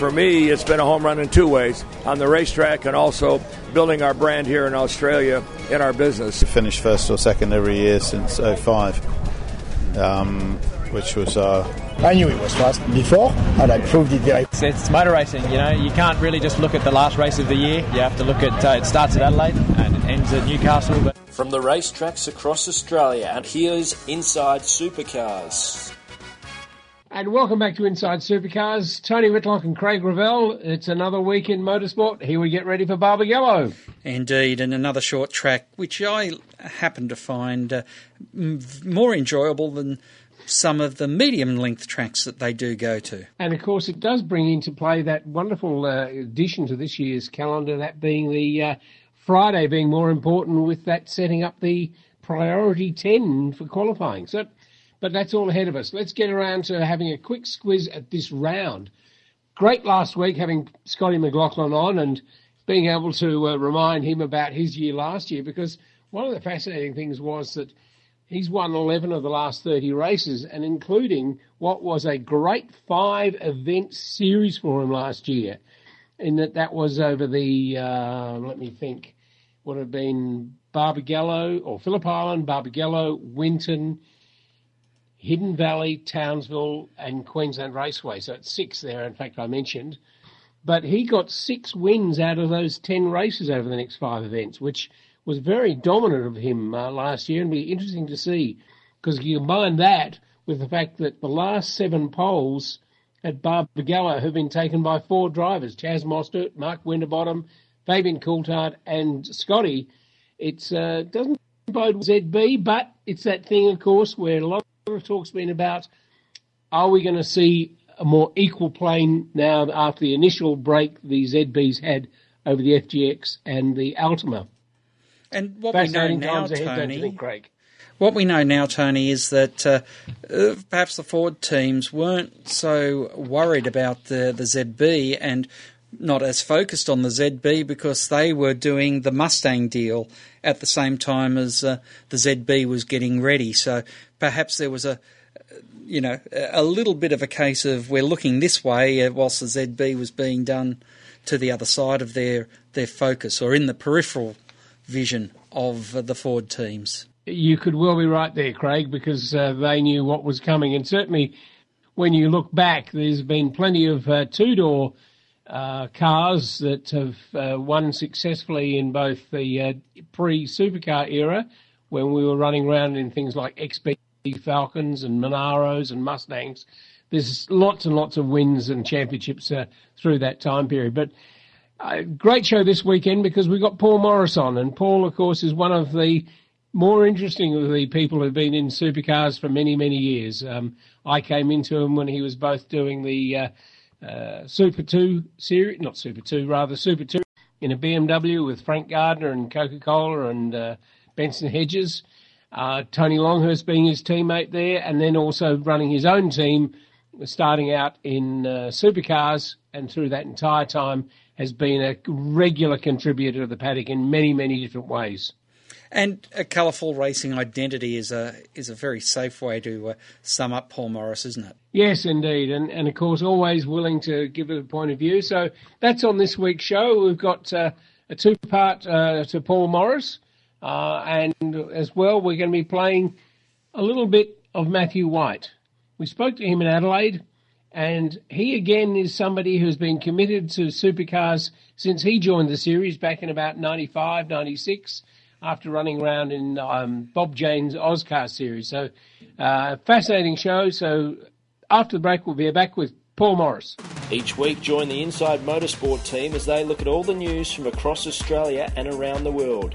for me, it's been a home run in two ways on the racetrack and also building our brand here in Australia in our business. Finished first or second every year since 05, um, which was. Uh, I knew it was fast before, and I proved it very. It's, it's motor racing, you know. You can't really just look at the last race of the year. You have to look at uh, it starts at Adelaide and it ends at Newcastle. But from the racetracks across Australia, and here's Inside Supercars. And welcome back to Inside Supercars. Tony Whitlock and Craig Revell. It's another week in motorsport. Here we get ready for Barbagallo. Indeed, and another short track, which I happen to find uh, more enjoyable than some of the medium length tracks that they do go to. And of course, it does bring into play that wonderful uh, addition to this year's calendar, that being the uh, Friday being more important with that setting up the priority 10 for qualifying. So but that's all ahead of us. Let's get around to having a quick squiz at this round. Great last week having Scotty McLaughlin on and being able to uh, remind him about his year last year because one of the fascinating things was that he's won 11 of the last 30 races and including what was a great five event series for him last year in that that was over the, uh, let me think, would have been Barbagallo or Phillip Island, Barbagallo, Winton, Hidden Valley, Townsville, and Queensland Raceway. So it's six there, in fact, I mentioned. But he got six wins out of those 10 races over the next five events, which was very dominant of him uh, last year and be interesting to see because you combine that with the fact that the last seven poles at Barbagallo have been taken by four drivers Chaz Mostert, Mark Winterbottom, Fabian Coulthard, and Scotty. It uh, doesn't bode ZB, but it's that thing, of course, where a lot of talk's been about are we going to see a more equal plane now after the initial break the ZBs had over the FGX and the Altima? And what we know now, ahead, Tony, think, Craig? what we know now, Tony, is that uh, uh, perhaps the Ford teams weren't so worried about the, the ZB and not as focused on the ZB because they were doing the Mustang deal at the same time as uh, the ZB was getting ready. So perhaps there was a you know a little bit of a case of we're looking this way uh, whilst the ZB was being done to the other side of their their focus or in the peripheral vision of uh, the Ford teams. You could well be right there, Craig, because uh, they knew what was coming, and certainly when you look back, there's been plenty of uh, two door uh, cars that have uh, won successfully in both the uh, pre supercar era when we were running around in things like XP Falcons and Monaros and Mustangs. There's lots and lots of wins and championships uh, through that time period. But uh, great show this weekend because we've got Paul Morris on, and Paul, of course, is one of the more interesting of the people who've been in supercars for many, many years. Um, I came into him when he was both doing the uh, Super 2 series, not Super 2, rather Super 2 in a BMW with Frank Gardner and Coca Cola and uh, Benson Hedges. Uh, Tony Longhurst being his teammate there, and then also running his own team, starting out in uh, supercars, and through that entire time has been a regular contributor to the paddock in many, many different ways. And a colourful racing identity is a is a very safe way to uh, sum up Paul Morris, isn't it? Yes, indeed, and and of course always willing to give a point of view. So that's on this week's show. We've got uh, a two part uh, to Paul Morris, uh, and as well we're going to be playing a little bit of Matthew White. We spoke to him in Adelaide, and he again is somebody who's been committed to supercars since he joined the series back in about 95, 96 after running around in um, Bob Jane's AUSCAR series. So, uh, fascinating show. So, after the break, we'll be back with Paul Morris. Each week, join the Inside Motorsport team as they look at all the news from across Australia and around the world.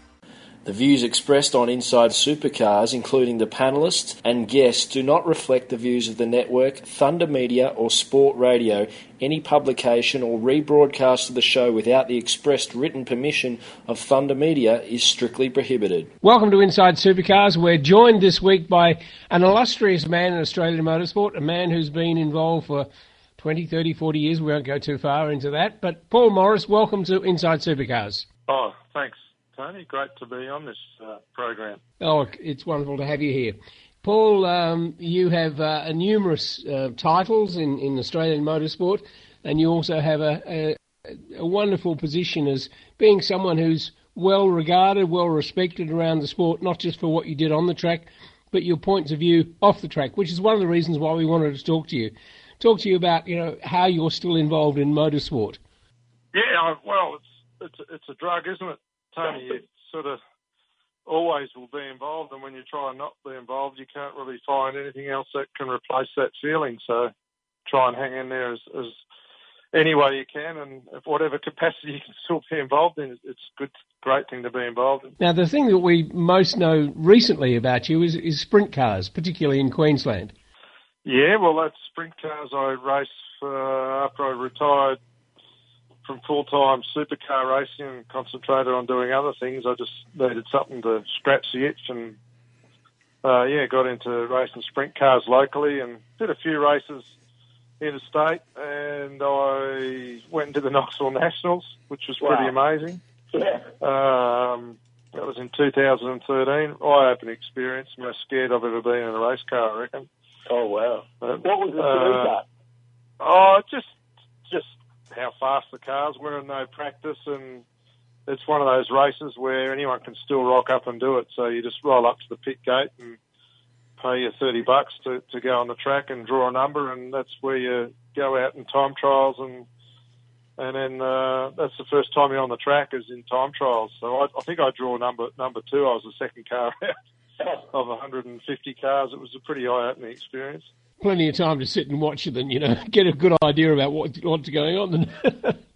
The views expressed on Inside Supercars, including the panelists and guests, do not reflect the views of the network, Thunder Media, or Sport Radio. Any publication or rebroadcast of the show without the expressed written permission of Thunder Media is strictly prohibited. Welcome to Inside Supercars. We're joined this week by an illustrious man in Australian motorsport, a man who's been involved for 20, 30, 40 years. We won't go too far into that. But Paul Morris, welcome to Inside Supercars. Oh, thanks. Tony. Great to be on this uh, program. Oh, it's wonderful to have you here. Paul, um, you have uh, numerous uh, titles in, in Australian motorsport, and you also have a, a, a, wonderful position as being someone who's well regarded, well respected around the sport, not just for what you did on the track, but your points of view off the track, which is one of the reasons why we wanted to talk to you. Talk to you about you know how you're still involved in motorsport. Yeah, well, it's it's it's a drug, isn't it? Tony, you sort of always will be involved, and when you try and not be involved, you can't really find anything else that can replace that feeling. So try and hang in there as, as any way you can, and if whatever capacity you can still be involved in, it's a good, great thing to be involved in. Now, the thing that we most know recently about you is, is sprint cars, particularly in Queensland. Yeah, well, that's sprint cars. I raced for, after I retired from full time supercar racing and concentrated on doing other things. I just needed something to scratch the itch and uh, yeah, got into racing sprint cars locally and did a few races interstate and I went into the Knoxville Nationals, which was pretty wow. amazing. Yeah. Um, that was in 2013. Eye-opening experience. Most scared I've ever been in a race car, I reckon. Oh wow! Uh, what was the uh, Oh, just how fast the cars were and no practice and it's one of those races where anyone can still rock up and do it. So you just roll up to the pit gate and pay your 30 bucks to, to go on the track and draw a number and that's where you go out in time trials and and then uh, that's the first time you're on the track is in time trials. So I, I think I draw number number two. I was the second car out of 150 cars. It was a pretty eye-opening experience plenty of time to sit and watch it and you know get a good idea about what what's going on.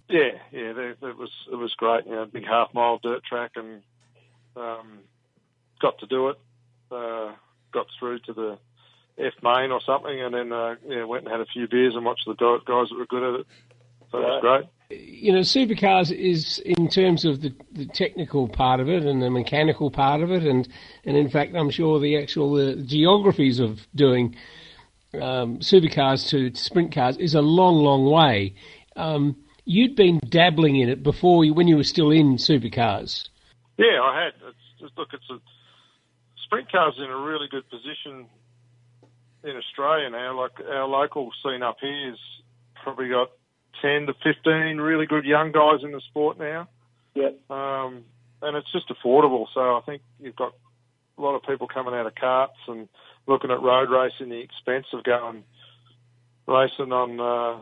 yeah, yeah, it was it was great. You know, big half mile dirt track and um, got to do it. Uh, got through to the F main or something, and then uh, yeah, went and had a few beers and watched the guys that were good at it. So it was great. You know, supercars is in terms of the, the technical part of it and the mechanical part of it, and and in fact, I'm sure the actual the geographies of doing um, supercars to, to, sprint cars is a long, long way. Um, you'd been dabbling in it before you, when you were still in supercars. Yeah, I had. It's, look, it's a sprint cars in a really good position in Australia now. Like our local scene up here has probably got ten to fifteen really good young guys in the sport now. Yeah. Um, and it's just affordable. So I think you've got a lot of people coming out of karts and looking at road racing, the expense of going racing on uh,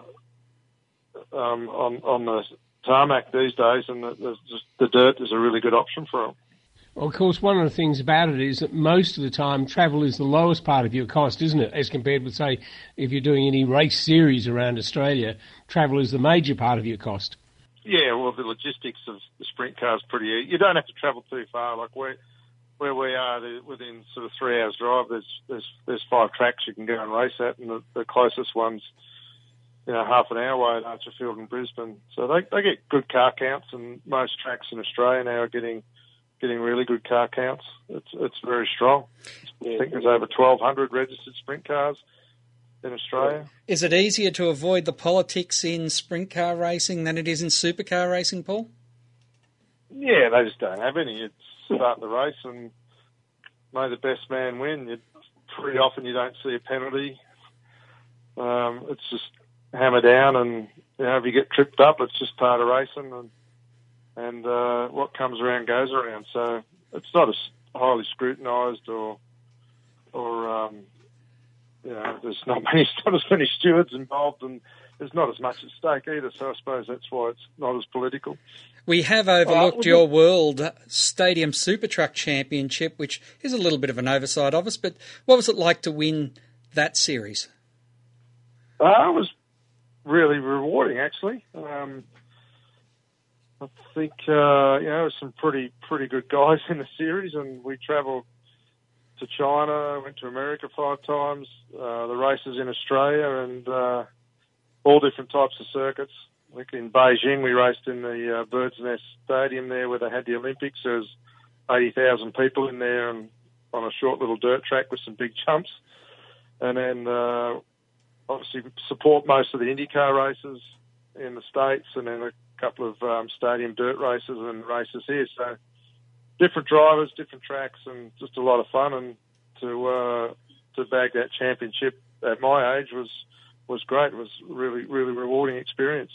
um, on on the tarmac these days, and the, the, the dirt is a really good option for them. Well, of course, one of the things about it is that most of the time travel is the lowest part of your cost, isn't it? As compared with, say, if you're doing any race series around Australia, travel is the major part of your cost. Yeah, well, the logistics of the sprint car is pretty. You don't have to travel too far. Like we where we are, within sort of three hours drive, there's there's there's five tracks you can go and race at, and the, the closest ones, you know, half an hour away at Archerfield and Brisbane. So they they get good car counts, and most tracks in Australia now are getting getting really good car counts. It's it's very strong. I think there's over 1,200 registered sprint cars in Australia. Is it easier to avoid the politics in sprint car racing than it is in supercar racing, Paul? Yeah, they just don't have any. It's start the race and may the best man win. You, pretty often you don't see a penalty. Um, it's just hammer down, and you know if you get tripped up, it's just part of racing, and and uh, what comes around goes around. So it's not as highly scrutinised or or um, you know there's not many not as many stewards involved and there's not as much at stake either. So I suppose that's why it's not as political. We have overlooked uh, your World Stadium Super Truck Championship, which is a little bit of an oversight of us. But what was it like to win that series? Uh, it was really rewarding, actually. Um, I think uh, you know some pretty pretty good guys in the series, and we travelled to China, went to America five times, uh, the races in Australia, and uh, all different types of circuits. Think in Beijing we raced in the uh, Bird's Nest Stadium there, where they had the Olympics. There was eighty thousand people in there, and on a short little dirt track with some big jumps, and then uh, obviously support most of the IndyCar races in the states, and then a couple of um, stadium dirt races and races here. So different drivers, different tracks, and just a lot of fun. And to uh, to bag that championship at my age was was great. It was really really rewarding experience.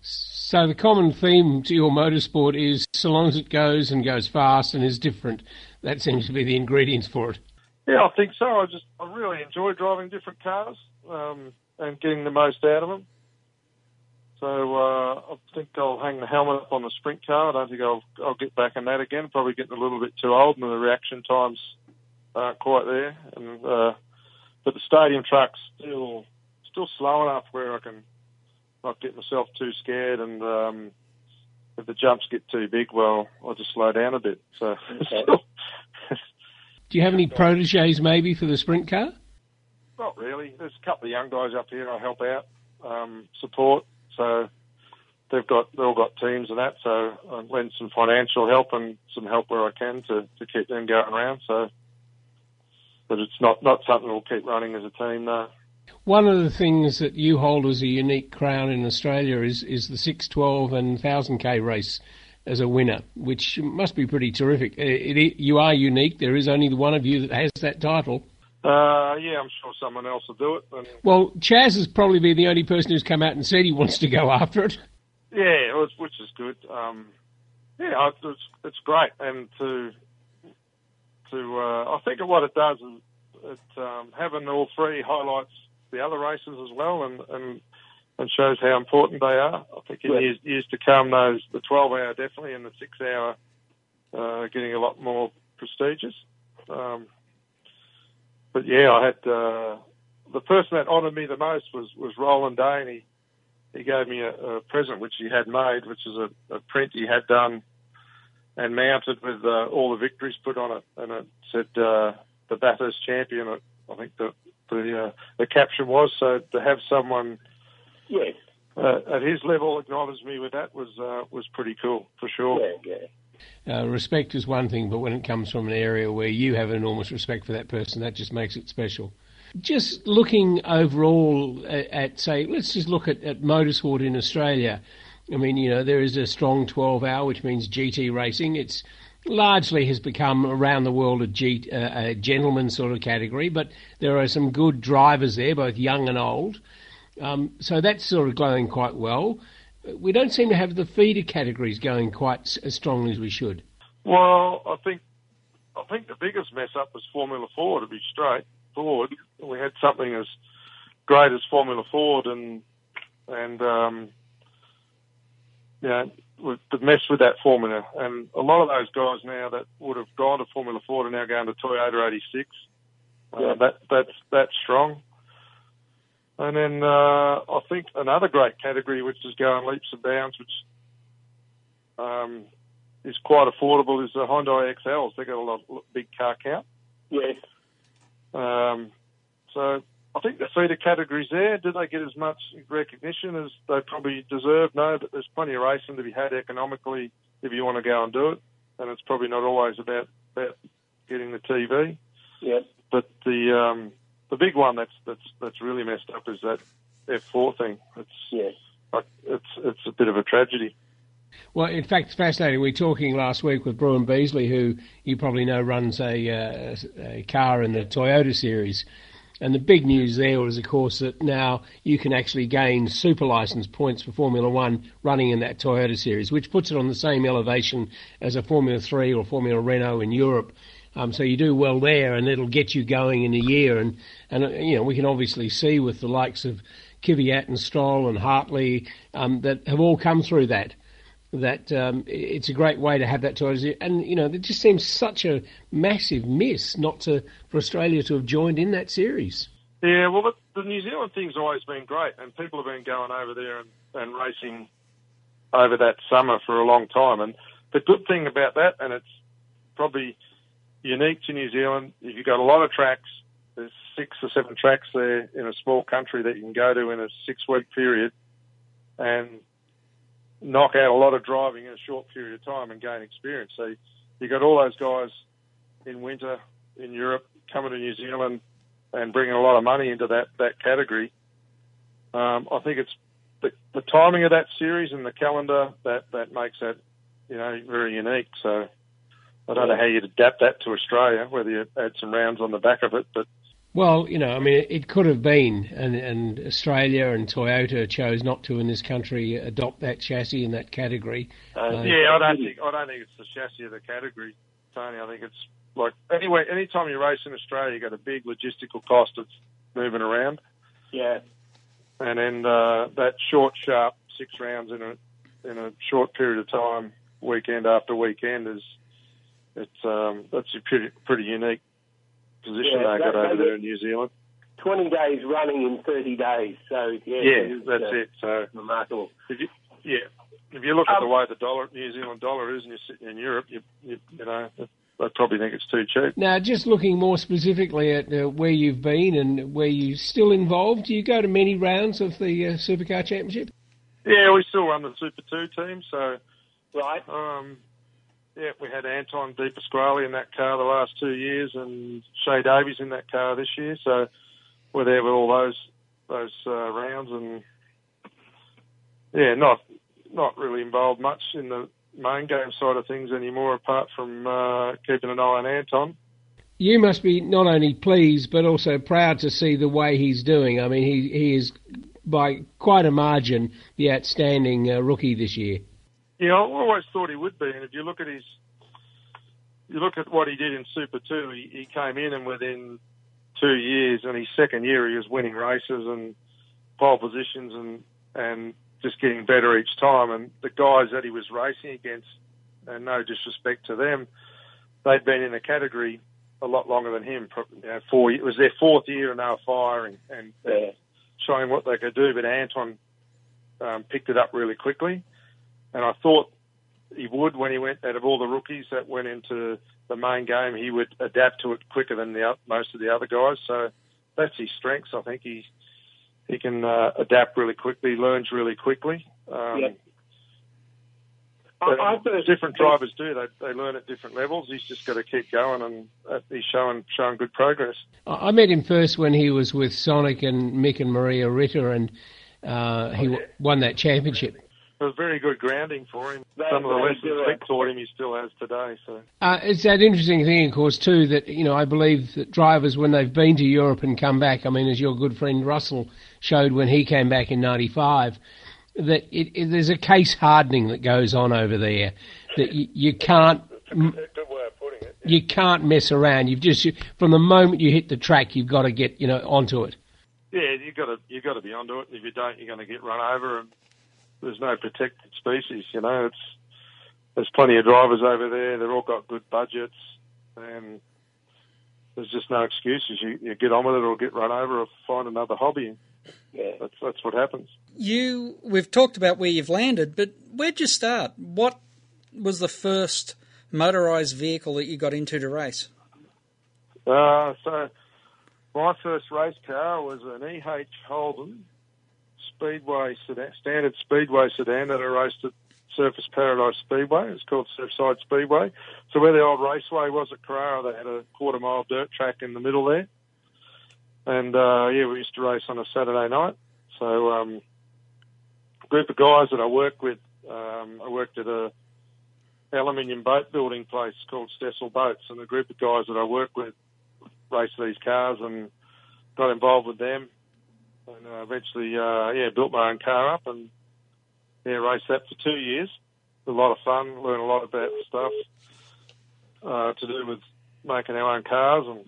So the common theme to your motorsport is so long as it goes and goes fast and is different, that seems to be the ingredients for it. Yeah, I think so. I just I really enjoy driving different cars um, and getting the most out of them. So uh, I think I'll hang the helmet up on the sprint car. I don't think I'll I'll get back on that again. Probably getting a little bit too old, and the reaction times aren't quite there. And uh, but the stadium truck's still still slow enough where I can not get myself too scared. And um, if the jumps get too big, well, I'll just slow down a bit. So. Do you have any proteges maybe for the sprint car? Not really. There's a couple of young guys up here I help out, um, support. So they've got they all got teams and that. So I lend some financial help and some help where I can to, to keep them going around. So, but it's not not something we'll keep running as a team. No. One of the things that you hold as a unique crown in Australia is is the six, twelve, and thousand k race as a winner, which must be pretty terrific. It, it, you are unique. There is only the one of you that has that title. Uh, yeah, I'm sure someone else will do it. And well, Chaz has probably been the only person who's come out and said he wants to go after it. Yeah, which is good. Um, yeah, it's it's great, and to to uh, I think what it does is it um, having all three highlights the other races as well, and and and shows how important they are. I think in yeah. years, years to come, those the 12 hour definitely and the six hour uh, getting a lot more prestigious. Um, but yeah, I had uh, the person that honoured me the most was was Roland Dane, and he he gave me a, a present which he had made, which is a, a print he had done and mounted with uh, all the victories put on it, and it said uh, the Bathurst champion. I think the the uh, the caption was so to have someone yes. uh, at his level acknowledge me with that was uh, was pretty cool for sure. Yeah, yeah. Uh, respect is one thing, but when it comes from an area where you have enormous respect for that person, that just makes it special. Just looking overall at, at say, let's just look at, at motorsport in Australia. I mean, you know, there is a strong 12 hour, which means GT racing. It's largely has become around the world a, G, uh, a gentleman sort of category, but there are some good drivers there, both young and old. Um, so that's sort of going quite well we don't seem to have the feeder categories going quite as strongly as we should. Well, I think I think the biggest mess up was Formula Four. To be straight forward, we had something as great as Formula Ford, and and um, the messed with that formula. And a lot of those guys now that would have gone to Formula Ford are now going to Toyota 86. Uh, yeah. Uh, that that's that's strong. And then uh, I think another great category which is going leaps and bounds, which um, is quite affordable, is the Hyundai Excels. They've got a lot, big car count. Yes. Um, so I think the feeder categories there. Do they get as much recognition as they probably deserve? No, but there's plenty of racing to be had economically if you want to go and do it, and it's probably not always about about getting the TV. Yeah. But the um, the big one that's that's that's really messed up is that F4 thing. It's yeah. Like, it's it's a bit of a tragedy. Well, in fact, it's fascinating. We were talking last week with Bruin Beasley, who you probably know runs a, uh, a car in the Toyota series. And the big news there was, of course, that now you can actually gain super license points for Formula One running in that Toyota series, which puts it on the same elevation as a Formula Three or Formula Renault in Europe. Um, so you do well there, and it'll get you going in a year. And and uh, you know we can obviously see with the likes of Kvyat and Stroll and Hartley um, that have all come through that. That um, it's a great way to have that you. And you know, it just seems such a massive miss not to for Australia to have joined in that series. Yeah, well, the, New Zealand thing's always been great, and people have been going over there and, and racing over that summer for a long time. And the good thing about that, and it's probably unique to New Zealand, if you've got a lot of tracks, there's six or seven tracks there in a small country that you can go to in a six week period and knock out a lot of driving in a short period of time and gain experience. So you've got all those guys in winter in Europe coming to New Zealand and bringing a lot of money into that, that category. Um, I think it's the, the timing of that series and the calendar that, that makes that, you know, very unique. So I don't know how you'd adapt that to Australia, whether you add some rounds on the back of it, but well, you know, I mean, it could have been, and, and Australia and Toyota chose not to in this country adopt that chassis in that category. Uh, yeah, I don't think I don't think it's the chassis of the category, Tony. I think it's like anyway. Anytime you race in Australia, you got a big logistical cost of moving around. Yeah, and then uh, that short, sharp six rounds in a in a short period of time, weekend after weekend, is it's um, that's a pretty pretty unique position yeah, they got over there in New Zealand. 20 days running in 30 days. So, yeah. Yeah, that's uh, it. So, remarkable. If you, yeah. If you look at um, the way the dollar, New Zealand dollar is and you're sitting in Europe, you, you, you know, I probably think it's too cheap. Now, just looking more specifically at uh, where you've been and where you're still involved, do you go to many rounds of the uh, Supercar Championship? Yeah, we still run the Super 2 team, so. Right. Um, yeah, we had Anton De Pasquale in that car the last two years, and Shae Davies in that car this year. So we're there with all those those uh, rounds, and yeah, not not really involved much in the main game side of things anymore, apart from uh, keeping an eye on Anton. You must be not only pleased but also proud to see the way he's doing. I mean, he he is by quite a margin the outstanding uh, rookie this year. Yeah, I always thought he would be. And if you look at his, you look at what he did in Super Two, he, he came in and within two years, and his second year, he was winning races and pole positions and and just getting better each time. And the guys that he was racing against, and no disrespect to them, they'd been in the category a lot longer than him. You know, four, it was their fourth year and they were firing and, and showing what they could do. But Anton um, picked it up really quickly and I thought he would when he went out of all the rookies that went into the main game. He would adapt to it quicker than the most of the other guys. So that's his strengths. I think he he can uh, adapt really quickly, learns really quickly. Um, yeah. I, different drivers do. They they learn at different levels. He's just got to keep going, and uh, he's showing showing good progress. I met him first when he was with Sonic and Mick and Maria Ritter, and uh, he oh, yeah. won that championship it was very good grounding for him. Some of the lessons Mick taught him, he still has today. So uh, it's that interesting thing, of course, too. That you know, I believe that drivers, when they've been to Europe and come back, I mean, as your good friend Russell showed when he came back in '95, that it, it, there's a case hardening that goes on over there. That you, you can't. Good way of putting it. Yeah. You can't mess around. You've just from the moment you hit the track, you've got to get you know onto it. Yeah, you've got to you've got to be onto it. If you don't, you're going to get run over and there's no protected species. You know, it's there's plenty of drivers over there. They've all got good budgets, and there's just no excuses. You, you get on with it, or get run over, or find another hobby. Yeah, that's that's what happens. You, we've talked about where you've landed, but where'd you start? What was the first motorised vehicle that you got into to race? Uh, so my first race car was an EH Holden speedway sedan, standard speedway sedan that I raced at Surfers Paradise Speedway. It's called Surfside Speedway. So where the old raceway was at Carrara, they had a quarter mile dirt track in the middle there. And uh, yeah, we used to race on a Saturday night. So um, a group of guys that I worked with, um, I worked at a aluminium boat building place called Stessl Boats, and a group of guys that I worked with raced these cars and got involved with them and uh, eventually, uh, yeah, built my own car up and yeah, raced that for two years. A lot of fun, learned a lot about stuff uh, to do with making our own cars and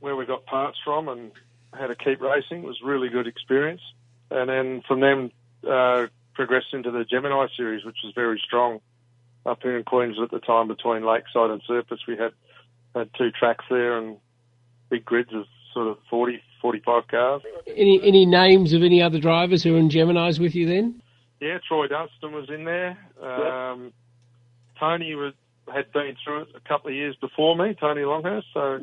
where we got parts from and how to keep racing. It was a really good experience. And then from then, uh, progressed into the Gemini series, which was very strong up here in Queensland at the time between Lakeside and Surfers. We had had two tracks there and big grids of sort of 40, 45 cars. Any any names of any other drivers who are in Gemini's with you then? yeah, Troy Dunstan was in there. Um, Tony was had been through it a couple of years before me, Tony Longhurst. So,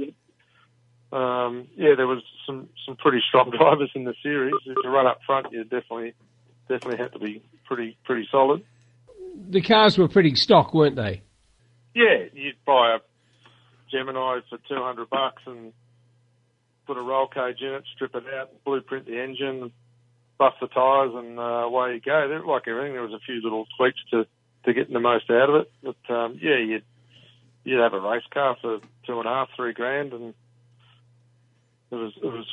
um, yeah, there was some some pretty strong drivers in the series. To run up front, you definitely definitely had to be pretty pretty solid. The cars were pretty stock, weren't they? Yeah, you'd buy a Gemini for two hundred bucks and put a roll cage in it, strip it out, blueprint the engine, buff the tyres, and uh, away you go. There, like everything, there was a few little tweaks to to getting the most out of it. But um, yeah, you'd you'd have a race car for two and a half, three grand, and it was it was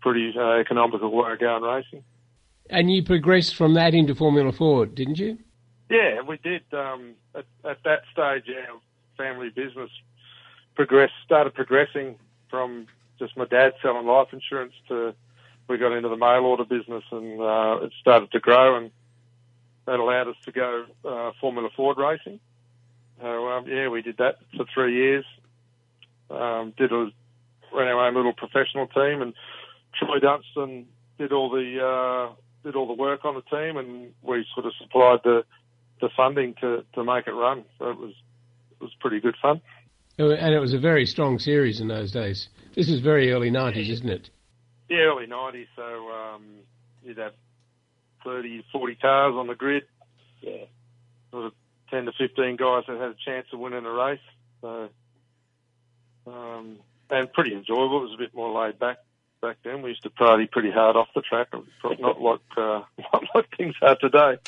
pretty uh, economical way of going racing. And you progressed from that into Formula Ford, didn't you? Yeah, we did. Um, at, at that stage, our family business progressed, started progressing from just my dad selling life insurance to we got into the mail order business and uh, it started to grow and that allowed us to go uh, Formula Ford racing. So um, yeah, we did that for three years. Um, did a, ran our own little professional team, and Troy Dunstan did all the uh, did all the work on the team, and we sort of supplied the the funding to to make it run. So it was it was pretty good fun. And it was a very strong series in those days. This is very early '90s, isn't it? Yeah, early '90s. So um, you'd have 30, 40 cars on the grid. Yeah. Sort of 10 to 15 guys that had a chance of winning a race. So, um, and pretty enjoyable. It was a bit more laid back back then. We used to party pretty hard off the track, not like uh, not like things are today.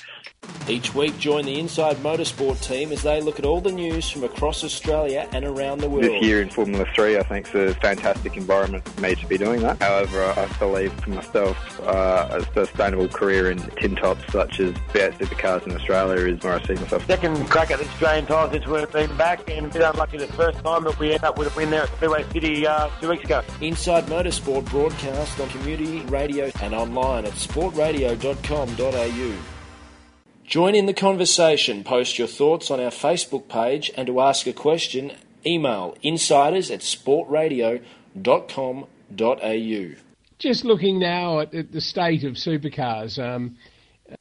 Each week, join the Inside Motorsport team as they look at all the news from across Australia and around the world. This year in Formula 3, I think is a fantastic environment for me to be doing that. However, I believe for myself, uh, a sustainable career in tin tops such as V8 Supercars in Australia is where I see myself. Second crack at the Australian titles since we've been back and a bit unlucky the first time, but we end up with a win there at Speedway City uh, two weeks ago. Inside Motorsport broadcast on community radio and online at sportradio.com.au. Join in the conversation. Post your thoughts on our Facebook page and to ask a question, email insiders at sportradio.com.au. Just looking now at, the state of supercars, um,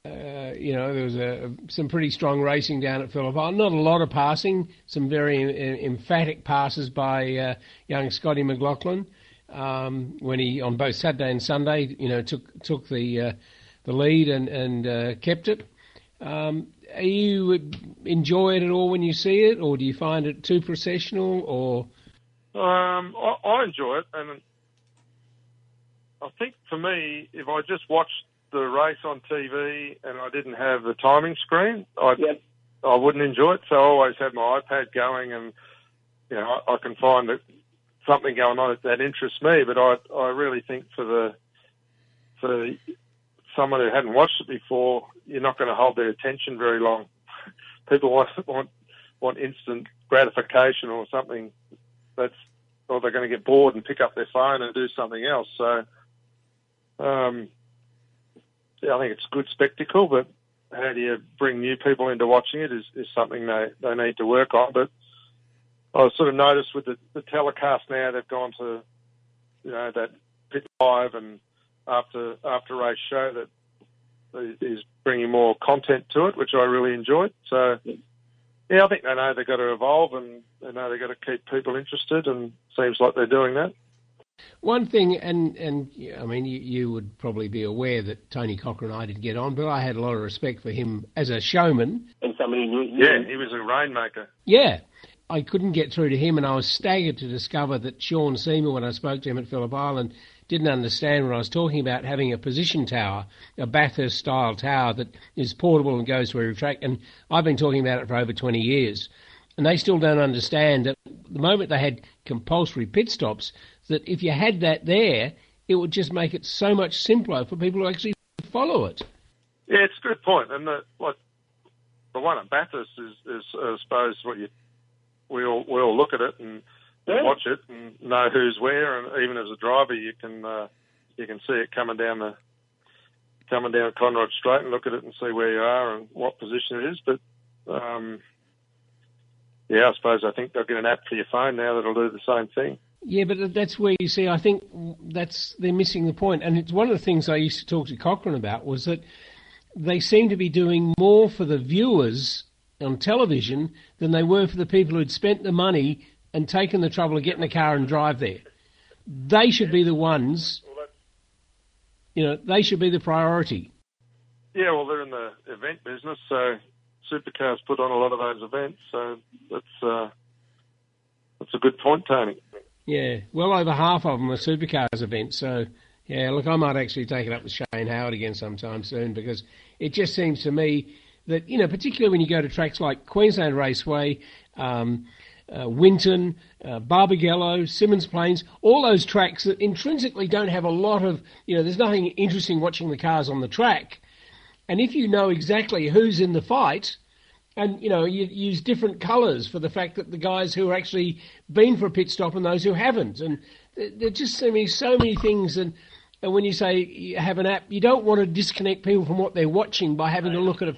uh, you know, there was a, some pretty strong racing down at Phillip Island. Not a lot of passing, some very em- emphatic passes by uh, young Scotty McLaughlin um, when he, on both Saturday and Sunday, you know, took took the uh, the lead and and uh, kept it. Um, are you enjoy it at all when you see it, or do you find it too processional? Or Um, I, I enjoy it, and I think for me, if I just watched the race on TV and I didn't have the timing screen, I I wouldn't enjoy it. So I always have my iPad going, and you know I, I can find that something going on that interests me. But I I really think for the for someone who hadn't watched it before, you're not going to hold their attention very long. People want want want instant gratification or something that's or they're going to get bored and pick up their phone and do something else. So, um, yeah, I think it's a good spectacle, but how do you bring new people into watching it is, is something they, they need to work on. But I sort of noticed with the, the telecast now, they've gone to, you know, that pit live and after after race show that is bringing more content to it, which I really enjoyed. So, yeah, I think they know they've got to evolve and they know they've got to keep people interested, and seems like they're doing that. One thing, and and I mean, you, you would probably be aware that Tony Cochrane and I didn't get on, but I had a lot of respect for him as a showman. And somebody knew. Yeah, he was a rainmaker. Yeah. I couldn't get through to him, and I was staggered to discover that Sean Seamer, when I spoke to him at Phillip Island, didn't understand when I was talking about having a position tower, a Bathurst style tower that is portable and goes to every track. And I've been talking about it for over 20 years. And they still don't understand that the moment they had compulsory pit stops, that if you had that there, it would just make it so much simpler for people to actually follow it. Yeah, it's a good point. And the, like, the one at Bathurst is, is I suppose, what you we all we all look at it and Yeah. watch it and know who's where, and even as a driver, you can uh, you can see it coming down the coming down Conrod Straight and look at it and see where you are and what position it is. But um, yeah, I suppose I think they'll get an app for your phone now that'll do the same thing. Yeah, but that's where you see. I think that's they're missing the point, and it's one of the things I used to talk to Cochrane about was that they seem to be doing more for the viewers on television than they were for the people who'd spent the money and taken the trouble of getting a car and drive there. They should be the ones, you know, they should be the priority. Yeah, well, they're in the event business, so supercars put on a lot of those events. So that's uh, that's a good point, Tony. Yeah, well over half of them are supercars events. So yeah, look, I might actually take it up with Shane Howard again sometime soon because it just seems to me that you know, particularly when you go to tracks like Queensland Raceway. Um, uh, Winton, uh, Barbagallo, Symmons Plains, all those tracks that intrinsically don't have a lot of, you know, there's nothing interesting watching the cars on the track. And if you know exactly who's in the fight, and you know you use different colours for the fact that the guys who are actually been for a pit stop and those who haven't, and there just seem to be so many things. And, and when you say you have an app, you don't want to disconnect people from what they're watching by having to look at a,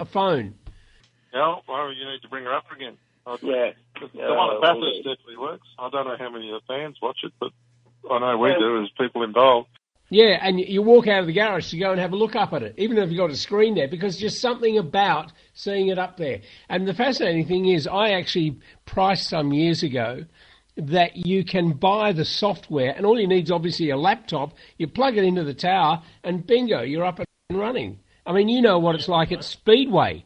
a phone. Yeah, well, you need to bring her up again. I Yeah. The, the Yeah, one at Bathurst definitely works. I don't know how many of the fans watch it, but I know we do as people involved. Yeah, and you- you walk out of the garage to go and have a look up at it, even if you've got a screen there, because just something about seeing it up there. And the fascinating thing is, I actually priced some years ago that you can buy the software, and all you need is obviously a laptop. You plug it into the tower, and bingo, you're up and running. I mean, you know what it's like at Speedway.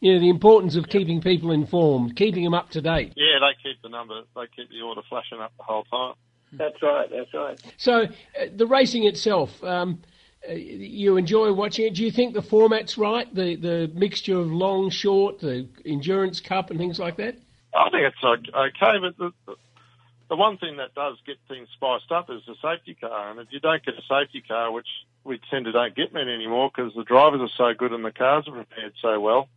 You know the importance of keeping people informed, keeping them up to date. Yeah, they keep the number, they keep the order flashing up the whole time. That's right. That's right. So uh, the racing itself, um, uh, you enjoy watching it. Do you think the format's right? The the mixture of long, short, the endurance cup, and things like that. I think it's okay, but the, the, one thing that does get things spiced up is the safety car. And if you don't get a safety car, which we tend to don't get many anymore because the drivers are so good and the cars are prepared so well.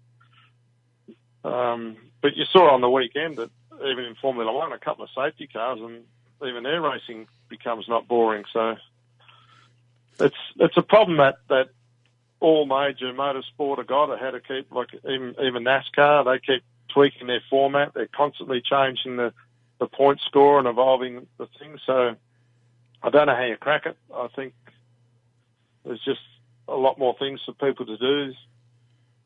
Um, but you saw on the weekend that even in Formula One, a couple of safety cars and even their racing becomes not boring. So it's it's a problem that that all major motorsport have got. How to keep like even even NASCAR, they keep tweaking their format. They're constantly changing the the point score and evolving the thing. So I don't know how you crack it. I think there's just a lot more things for people to do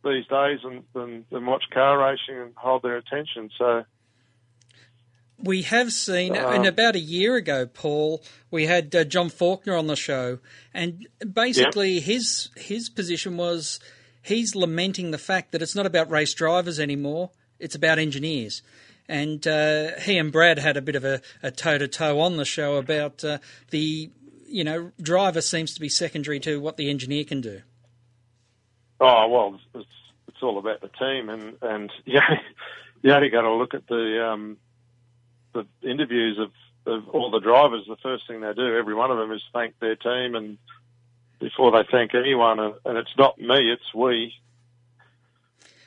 these days than, than, than watch car racing and hold their attention. So We have seen, Uh, and about a year ago, Paul, we had uh, John Faulkner on the show, and basically his his position was he's lamenting the fact that it's not about race drivers anymore; it's about engineers. And uh, he and Brad had a bit of a toe to toe on the show about uh, the you know driver seems to be secondary to what the engineer can do. Oh well, it's it's all about the team, and and yeah, you only got to look at the um, the interviews of, of all the drivers. The first thing they do, every one of them, is thank their team, and before they thank anyone, and, it's not me, it's we.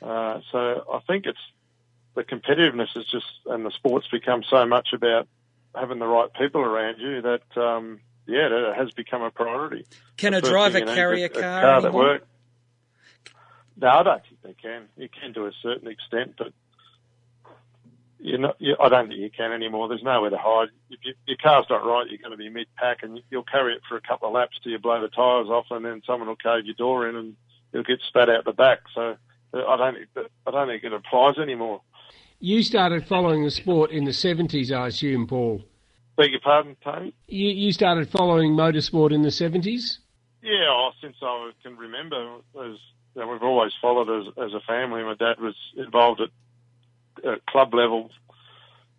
Uh, so I think it's the competitiveness is just, and the sports become so much about having the right people around you that um, yeah, it has become a priority. Can a driver thing you need carry is a car car that works. No, I don't think they can. You can to a certain extent, but you're not, you, I don't think you can anymore. There's nowhere to hide. If you, your car's not right, you're going to be mid-pack, and you'll carry it for a couple of laps till you blow the tyres off, and then someone will cave your door in, and you'll get spat out the back. So uh, I don't I don't think it applies anymore. You started following the sport in the 70s, I assume, Paul. Beg your pardon, Tony? You, you started following motorsport in the 70s? Yeah, oh, since I can remember, as you know, we've always followed as as a family. My dad was involved at, at club level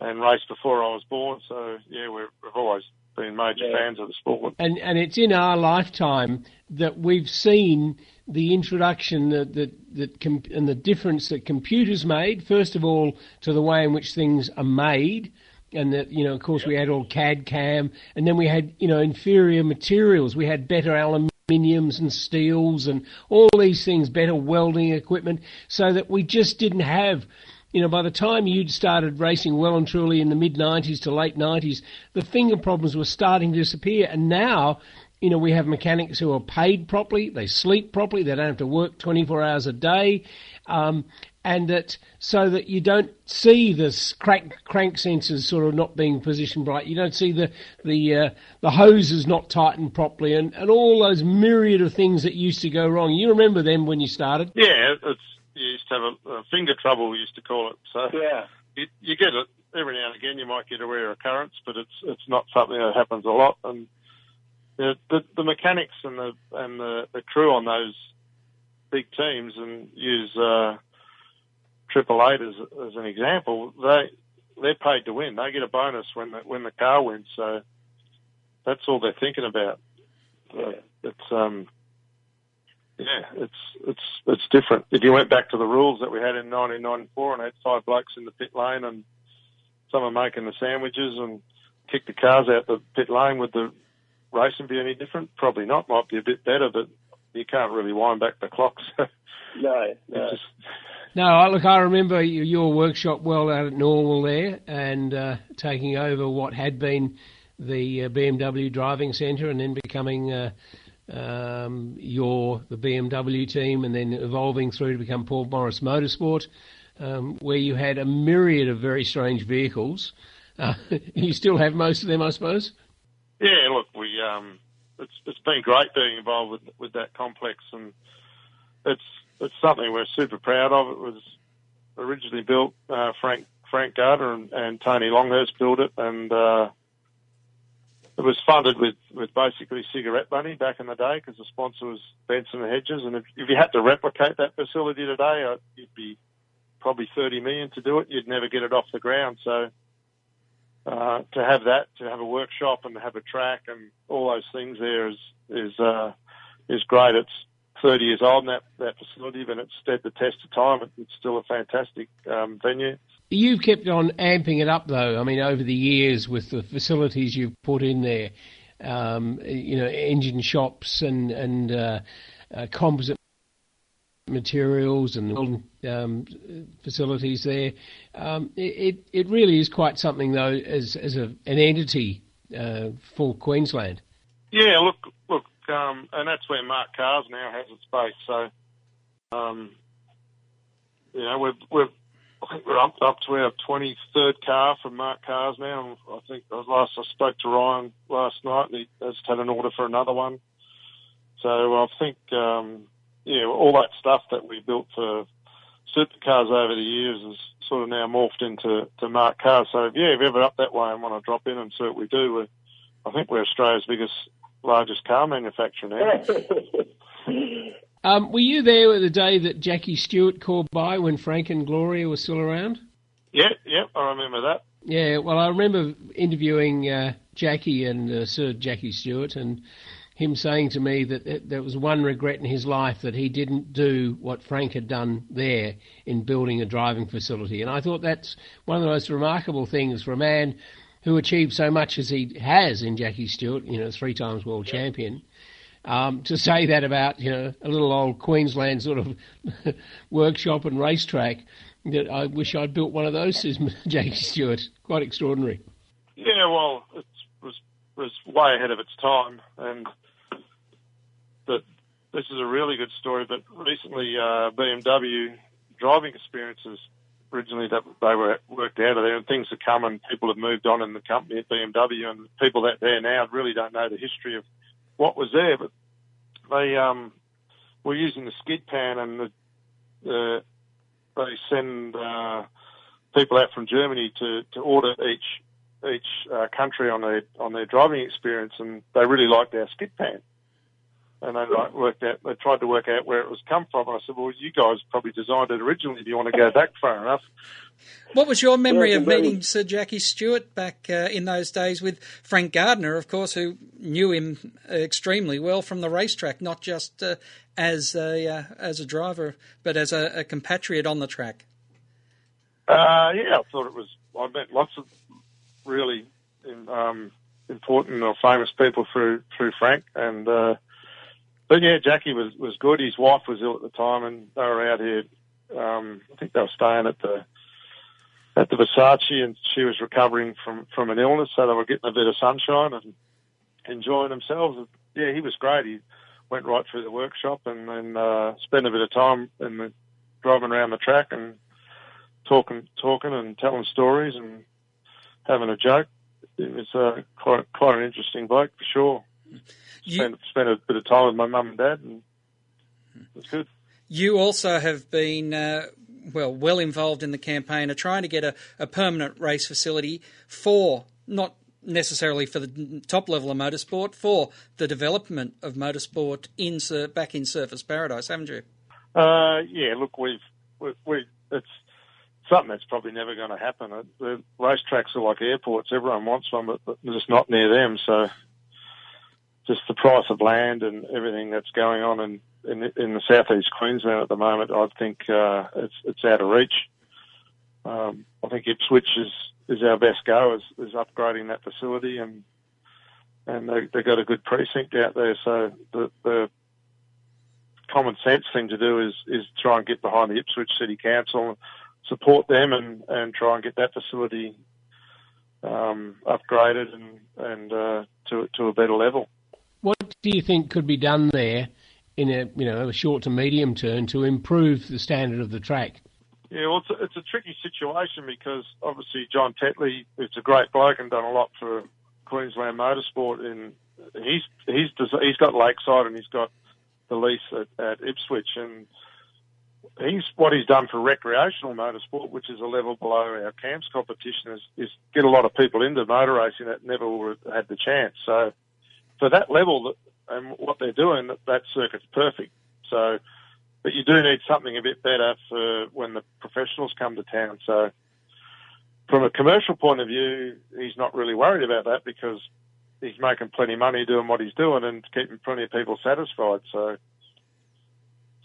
and raced before I was born. So yeah, we've, we've always been major fans of the sport. And, and it's in our lifetime that we've seen the introduction that, that, that com- and the difference that computers made, first of all, to the way in which things are made. And that, you know, of course, we had all CAD CAM, and then we had, you know, inferior materials. We had better aluminiums and steels and all these things, better welding equipment, so that we just didn't have you know, by the time you'd started racing well and truly in the mid 90s to late 90s, the finger problems were starting to disappear. And now, you know, we have mechanics who are paid properly, they sleep properly, they don't have to work 24 hours a day. Um, and that so that you don't see this crank crank sensors sort of not being positioned right. You don't see the the uh, the hoses not tightened properly, and, and all those myriad of things that used to go wrong. You remember them when you started? Yeah, it's you used to have a, a finger trouble. We used to call it. So yeah, you, you get it every now and again. You might get a rare occurrence, but it's it's not something that happens a lot. And the the, the mechanics and the and the, the crew on those big teams and use uh, Triple Eight as as an example. They they're paid to win. They get a bonus when the when the car wins. So that's all they're thinking about. Yeah. It's um yeah, it's it's it's different. If you went back to the rules that we had in 1994 and had five blokes in the pit lane and some someone making the sandwiches and kick the cars out the pit lane, would the racing be any different? Probably not. Might be a bit better, but you can't really wind back the clock. no, no. Just... No, look, I remember your workshop well out at Norwell there, and uh, taking over what had been the uh, BMW driving centre, and then becoming uh, um, your the BMW team, and then evolving through to become Paul Morris Motorsport, um, where you had a myriad of very strange vehicles. Uh, you still have most of them, I suppose. Yeah, look, we um, it's it's been great being involved with with that complex, and it's it's something we're super proud of. It was originally built uh, Frank Frank Gardner and, and Tony Longhurst built it, and uh, it was funded with, with basically cigarette money back in the day because the sponsor was Benson and Hedges. And if, if you had to replicate that facility today, uh, you'd be probably 30 million to do it. You'd never get it off the ground. So uh, to have that, to have a workshop and to have a track and all those things there is is uh, is great. It's 30 years old, that that facility, but it's stood the test of time. It's still a fantastic um, venue. You've kept on amping it up, though. I mean, over the years with the facilities you've put in there, um, you know, engine shops and and uh, uh, composite materials and um, facilities there. Um, it it really is quite something, though, as as a, an entity uh, for Queensland. Yeah, look, look, um, and that's where MARC Cars now has its base. So, um, you know, we've we've I think we're up, up to our 23rd car from MARC Cars now. I think last I spoke to Ryan last night, and he has had an order for another one. So I think, um, yeah, all that stuff that we built for supercars over the years is sort of now morphed into to MARC Cars. So yeah, if you're ever up that way and want to drop in and see what we do, I think we're Australia's biggest, largest car manufacturer now. Um, were you there the day that Jackie Stewart called by when Frank and Gloria were still around? Yeah, yeah, I remember that. Yeah, well, I remember interviewing uh, Jackie and uh, Sir Jackie Stewart, and him saying to me that there was one regret in his life that he didn't do what Frank had done there in building a driving facility. And I thought that's one of the most remarkable things for a man who achieved so much as he has in Jackie Stewart, you know, three times world yeah. champion um, to say that about you know a little old Queensland sort of workshop and racetrack. That I wish I'd built one of those, says Jackie Stewart. Quite extraordinary. Yeah, well, it was was way ahead of its time, and but this is a really good story. But recently, uh, BMW driving experiences originally that they were worked out of there, and things have come, and people have moved on in the company at BMW, and people that there now really don't know the history of what was there, but they um, were using the skid pan and the, the they send uh, people out from Germany to, to audit each each uh, country on their on their driving experience, and they really liked our skid pan and they like worked out. They tried to work out where it was come from. I said, "Well, you guys probably designed it originally. Do you want to go back far enough?" What was your memory yeah, of meeting Sir Jackie Stewart back uh, in those days with Frank Gardner, of course, who knew him extremely well from the racetrack, not just uh, as a uh, as a driver, but as a, a compatriot on the track? Uh, yeah, I thought it was. I met lots of really um, important or famous people through through Frank, and uh, but yeah, Jackie was was good. His wife was ill at the time, and they were out here. Um, I think they were staying at the at the Versace, and she was recovering from from an illness, so they were getting a bit of sunshine and enjoying themselves. Yeah, he was great. He went right through the workshop and then uh, spent a bit of time in the driving around the track and talking, talking and telling stories and having a joke. It was uh, quite quite an interesting bloke for sure. Spent spent a bit of time with my mum and dad, and it was good. You also have been uh, well well involved in the campaign of trying to get a, a permanent race facility for not necessarily for the top level of motorsport, for the development of motorsport in back in Surfers Paradise, haven't you? Uh, yeah, look, we've we, we it's something that's probably never going to happen. The racetracks are like airports; everyone wants one, but, but just not near them. So, just the price of land and everything that's going on in in, in the southeast Queensland at the moment, I think uh, it's it's out of reach. Um, I think Ipswich is is our best go is, is upgrading that facility and and they they got a good precinct out there. So the the common sense thing to do is is try and get behind the Ipswich City Council, and support them, and and try and get that facility um, upgraded and and uh, to to a better level. What do you think could be done there in a you know a short to medium term to improve the standard of the track? Yeah, well, it's a, it's a tricky situation because obviously John Tetley is a great bloke and done a lot for Queensland motorsport. And he's he's he's got Lakeside and he's got the lease at, at Ipswich, and he's what he's done for recreational motorsport, which is a level below our CAMS competition, is, is get a lot of people into motor racing that never would have had the chance. So for that level, and what they're doing, that circuit's perfect. So but you do need something a bit better for when the professionals come to town. So, from a commercial point of view, he's not really worried about that because he's making plenty of money doing what he's doing and keeping plenty of people satisfied. So,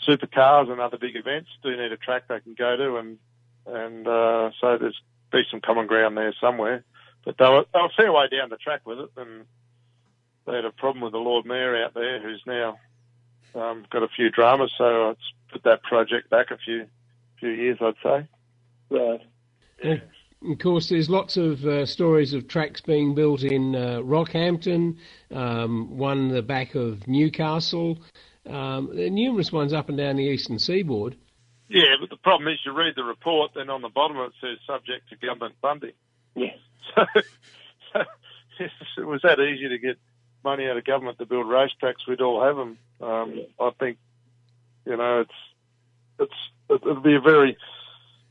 supercars and other big events do need a track they can go to, and and uh, so there's be some common ground there somewhere. But they'll they were a way down the track with it, and they had a problem with the Lord Mayor out there, who's now um, got a few dramas, so it's put that project back a few few years, I'd say. Right. Yeah. Of course, there's lots of uh, stories of tracks being built in uh, Rockhampton, um, one the back of Newcastle. Um, there are numerous ones up and down the eastern seaboard. Yeah, but the problem is you read the report, then on the bottom it says subject to government funding. Yeah. So, so it was that easy to get money out of government to build racetracks, we'd all have them. Um, I think, you know, it's it's it'll be a very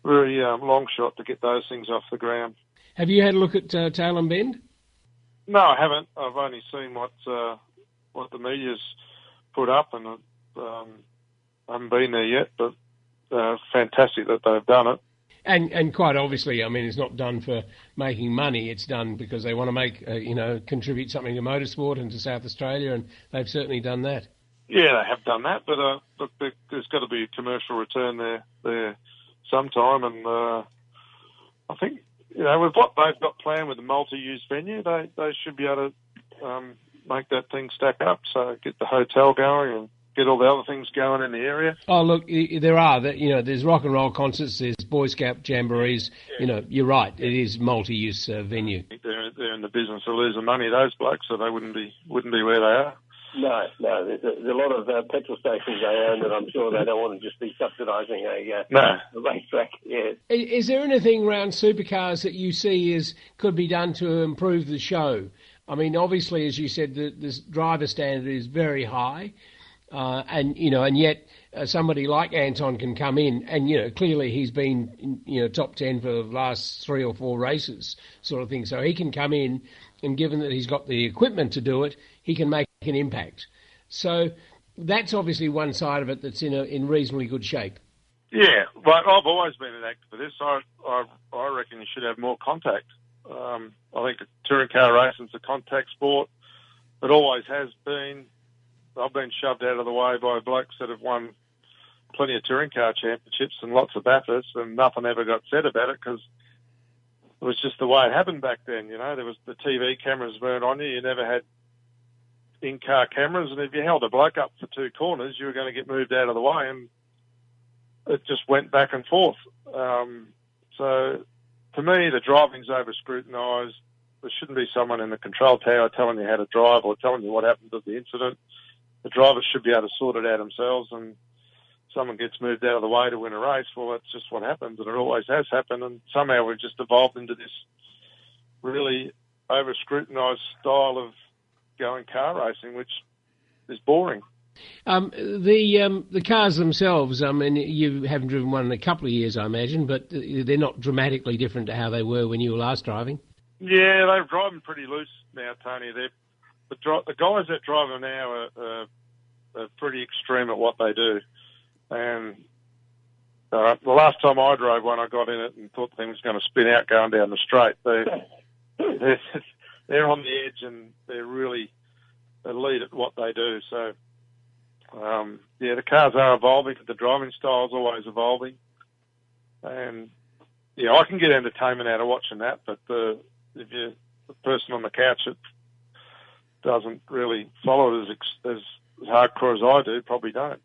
very um, long shot to get those things off the ground. Have you had a look at uh, and Bend? No, I haven't. I've only seen what uh, what the media's put up, and um, I haven't been there yet. But uh, fantastic that they've done it. And and quite obviously, I mean, it's not done for making money. It's done because they want to make uh, you know contribute something to motorsport and to South Australia, and they've certainly done that. Yeah, they have done that, but uh, look, there's got to be a commercial return there there sometime, and uh, I think you know with what they've got planned with the multi-use venue, they they should be able to um, make that thing stack up. So get the hotel going and get all the other things going in the area. Oh, look, there are. You know, there's rock and roll concerts, there's Boy Scout jamborees. Yeah. You know, you're right. It is multi-use uh, venue. They're they're in the business of losing money, those blokes, so they wouldn't be wouldn't be where they are. No, no. There's a, there's a lot of uh, petrol stations they own that I'm sure they don't want to just be subsidising a, uh, no. a racetrack. Yeah. Is, is there anything around supercars that you see is could be done to improve the show? I mean, obviously, as you said, the, the driver standard is very high. Uh, and you know, and yet uh, somebody like Anton can come in, and you know, clearly he's been you know top ten for the last three or four races, sort of thing. So he can come in, and given that he's got the equipment to do it, he can make an impact. So that's obviously one side of it that's in a, in reasonably good shape. Yeah, but I've always been an this. I I, I reckon you should have more contact. Um, I think touring car racing is a contact sport. It always has been. I've been shoved out of the way by blokes that have won plenty of touring car championships and lots of Bathursts, and nothing ever got said about it because it was just the way it happened back then. You know, there was the TV cameras weren't on you. You never had in-car cameras, and if you held a bloke up for two corners, you were going to get moved out of the way, and it just went back and forth. Um, so, to me, the driving's over scrutinised. There shouldn't be someone in the control tower telling you how to drive or telling you what happened to the incident. The drivers should be able to sort it out themselves, and someone gets moved out of the way to win a race. Well, that's just what happens, and it always has happened. And somehow we've just evolved into this really over scrutinised style of going car racing, which is boring. Um, the um, the cars themselves, I mean, you haven't driven one in a couple of years, I imagine, but they're not dramatically different to how they were when you were last driving. Yeah, they're driving pretty loose now, Tony. They're, the, the guys that drive them now are, are, are pretty extreme at what they do. And uh, the last time I drove one, I got in it and thought the thing was going to spin out going down the straight. They, they're, they're on the edge and they're really elite at what they do. So um, yeah, the cars are evolving. But the driving style is always evolving, and yeah, I can get entertainment out of watching that. But the if you're the person on the couch that doesn't really follow it as as hardcore as I do, probably don't.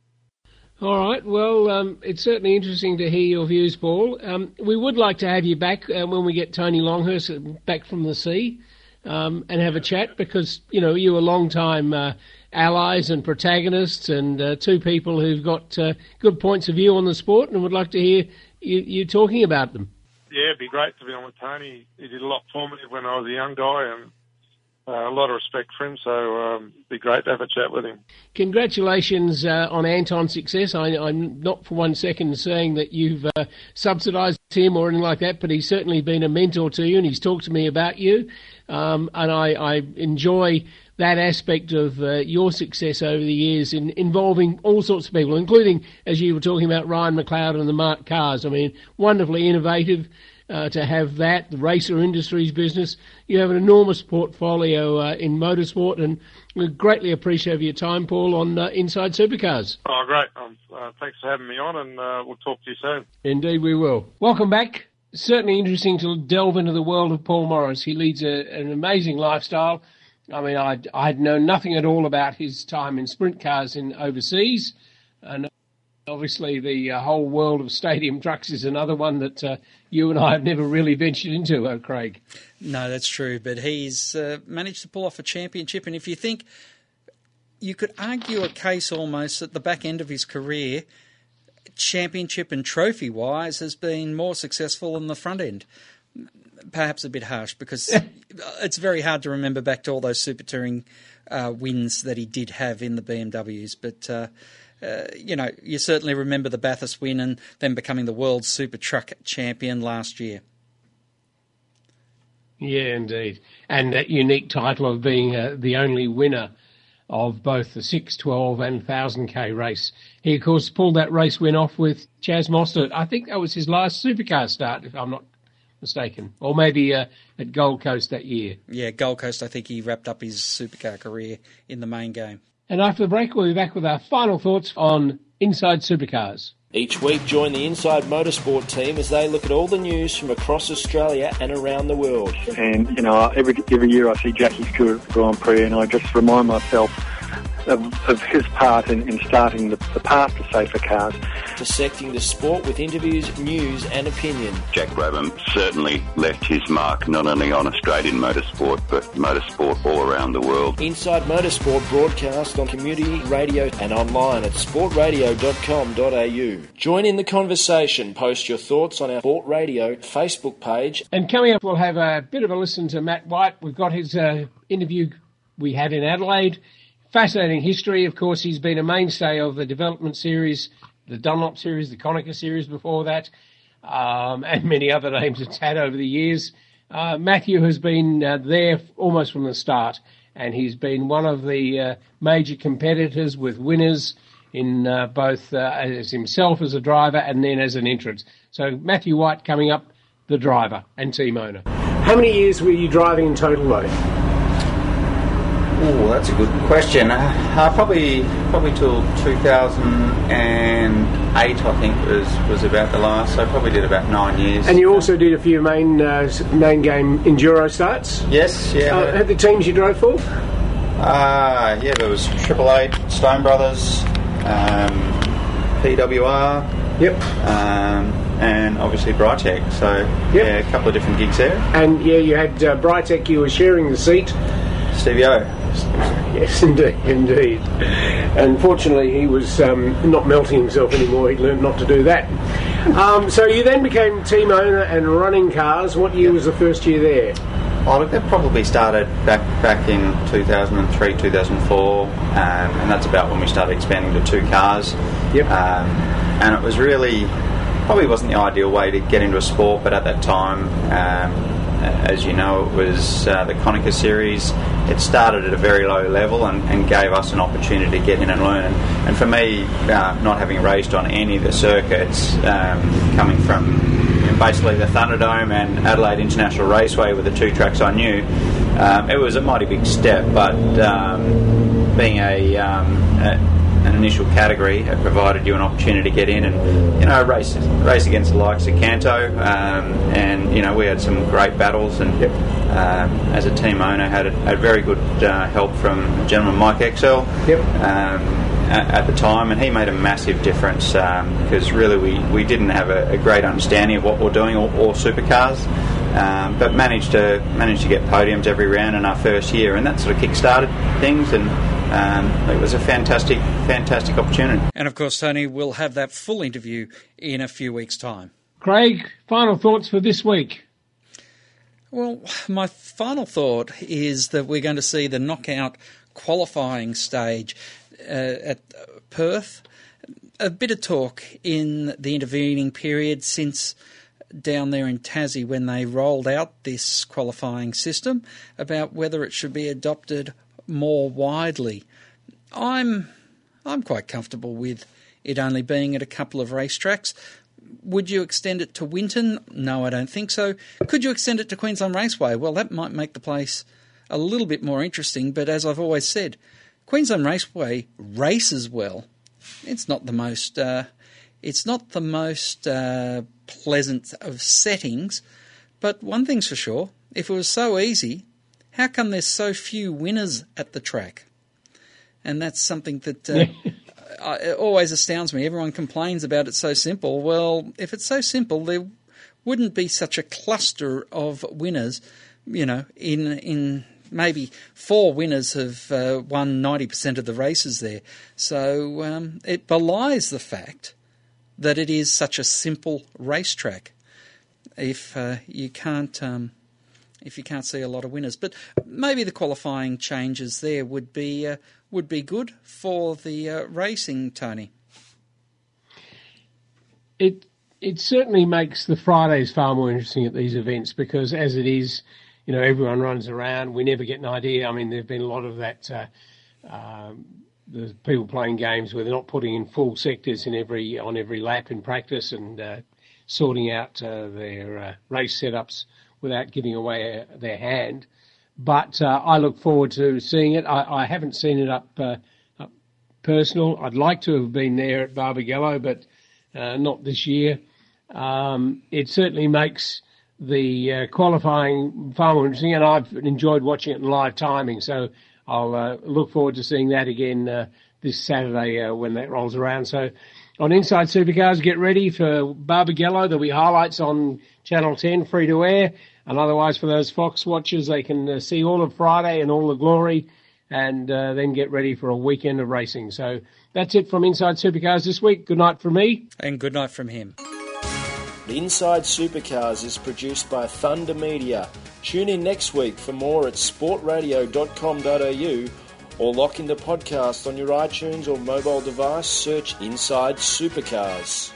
All right. Well, um, it's certainly interesting to hear your views, Paul. Um, we would like to have you back uh, when we get Tony Longhurst back from the sea um, and have a chat because you know you were a long time uh, allies and protagonists and uh, two people who've got uh, good points of view on the sport and would like to hear you, you, talking about them. Yeah, it'd be great to be on with Tony. He did a lot for me when I was a young guy and uh, a lot of respect for him, so um, be great to have a chat with him. Congratulations uh, on Anton's success. I, am not for one second saying that you've uh, subsidised him or anything like that, but he's certainly been a mentor to you and he's talked to me about you. Um, and I, I enjoy that aspect of uh, your success over the years in involving all sorts of people, including, as you were talking about, Ryan McLeod and the MARC Cars. I mean, wonderfully innovative uh, to have that, the Racer Industries business. You have an enormous portfolio uh, in motorsport, and we greatly appreciate your time, Paul, on uh, Inside Supercars. Oh, great. Um, uh, thanks for having me on, and uh, we'll talk to you soon. Indeed, we will. Welcome back. Certainly interesting to delve into the world of Paul Morris. He leads a, an amazing lifestyle I mean, I'd, I'd known nothing at all about his time in sprint cars in overseas, and obviously the uh, whole world of stadium trucks is another one that uh, you and I have never really ventured into, uh, Craig. No, that's true, but he's uh, managed to pull off a championship, and if you think you could argue a case almost at the back end of his career, championship and trophy wise, has been more successful than the front end perhaps a bit harsh because it's very hard to remember back to all those super touring uh, wins that he did have in the BMWs. But uh, you know, you certainly remember the Bathurst win and then becoming the world super truck champion last year. Yeah, indeed, and that unique title of being uh, the only winner of both the 6, 12 and 1000k race. He, of course, pulled that race win off with Chaz Mostert. I think that was his last supercar start, if I'm not mistaken, or maybe uh, at Gold Coast that year. Yeah, Gold Coast. I think he wrapped up his supercar career in the main game. And after the break, we'll be back with our final thoughts on Inside Supercars. Each week, join the Inside Motorsport team as they look at all the news from across Australia and around the world. And you know, every every year I see Jackie Stewart Grand Prix, and I just remind myself of, of his part in, in starting the, the, path to safer cars. Dissecting the sport with interviews, news, and opinion. Jack Brabham certainly left his mark not only on Australian motorsport but motorsport all around the world. Inside Motorsport broadcast on community radio and online at sportradio.com.au. Join in the conversation. Post your thoughts on our Sport Radio Facebook page. And coming up, we'll have a bit of a listen to Matt White. We've got his uh, interview we had in Adelaide fascinating history. Of course, he's been a mainstay of the development series, the Dunlop series, the Konica series before that, um, and many other names it's had over the years. Uh, Matthew has been uh, there almost from the start, and he's been one of the uh, major competitors with winners in uh, both uh, as himself as a driver and then as an entrant. So Matthew White coming up, the driver and team owner. How many years were you driving in total, though? Oh, that's a good question. Uh, uh, probably probably till 2008, I think was was about the last. So I probably did about nine years. And you also did a few main uh, main game enduro starts. Yes, yeah. Uh, had the teams you drove for? Uh, yeah, there was Triple Eight, Stone Brothers, um, PWR. Yep. Um, and obviously Britek. So yep. yeah, a couple of different gigs there. And yeah, you had uh, Britek. You were sharing the seat Stevie O. Yes, indeed, indeed. Unfortunately, he was um, not melting himself anymore. He'd learned not to do that. Um, so you then became team owner and running cars. What year was the first year there? Oh, look, that probably started back back in 2003, 2004, um, and that's about when we started expanding to two cars. Yep. Um, and it was really probably wasn't the ideal way to get into a sport, but at that time, um, as you know, it was uh, the Konica series. It started at a very low level and, and, gave us an opportunity to get in and learn. And, and for me, uh, not having raced on any of the circuits, um, coming from basically the Thunderdome and Adelaide International Raceway were the two tracks I knew, um, it was a mighty big step. But um, being a, um, a an initial category it provided you an opportunity to get in and you know race race against the likes of Canto um, and you know we had some great battles and yep. um, as a team owner had a, had very good uh, help from gentleman Mike Excel yep. um, at, at, the time and he made a massive difference because really we, we didn't have a, a, great understanding of what we're doing or, or supercars um, but managed to managed to get podiums every round in our first year and that sort of kick-started things and um, it was a fantastic, fantastic opportunity. And of course, Tony we'll have that full interview in a few weeks' time. Craig, final thoughts for this week? Well, my final thought is that we're going to see the knockout qualifying stage uh, at Perth. A bit of talk in the intervening period since down there in Tassie when they rolled out this qualifying system about whether it should be adopted more widely. I'm I'm quite comfortable with it only being at a couple of racetracks. Would you extend it to Winton? No, I don't think so. Could you extend it to Queensland Raceway? Well, that might make the place a little bit more interesting, but as I've always said, Queensland Raceway races well. It's not the most uh, it's not the most uh, pleasant of settings, but one thing's for sure: if it was so easy, how come there's so few winners at the track? And that's something that uh, it always astounds me. Everyone complains about it so simple. Well, if it's so simple, there wouldn't be such a cluster of winners. You know, in in maybe four winners have uh, won ninety percent of the races there. So um, it belies the fact that it is such a simple racetrack. If uh, you can't um, if you can't see a lot of winners. But maybe the qualifying changes there would be uh, would be good for the uh, racing, Tony. It it certainly makes the Fridays far more interesting at these events because as it is, you know, everyone runs around. We never get an idea. I mean, there've been a lot of that. Uh, um, the people playing games where they're not putting in full sectors in every on every lap in practice and uh, sorting out uh, their uh, race setups without giving away their hand. But uh, I look forward to seeing it. I, I haven't seen it up, uh, up, personal. I'd like to have been there at Barbagallo, but uh, not this year. Um, it certainly makes the uh, qualifying far more interesting, and I've enjoyed watching it in live timing. So I'll uh, look forward to seeing that again this Saturday when that rolls around. So on Inside Supercars, get ready for Barbagallo. There'll be highlights on Channel 10, free to air. And otherwise, for those Fox watchers, they can uh, see all of Friday and all the glory and uh, then get ready for a weekend of racing. So that's it from Inside Supercars this week. Good night from me. And good night from him. Inside Supercars is produced by Thunder Media. Tune in next week for more at sportradio.com.au or lock in the podcast on your iTunes or mobile device. Search Inside Supercars.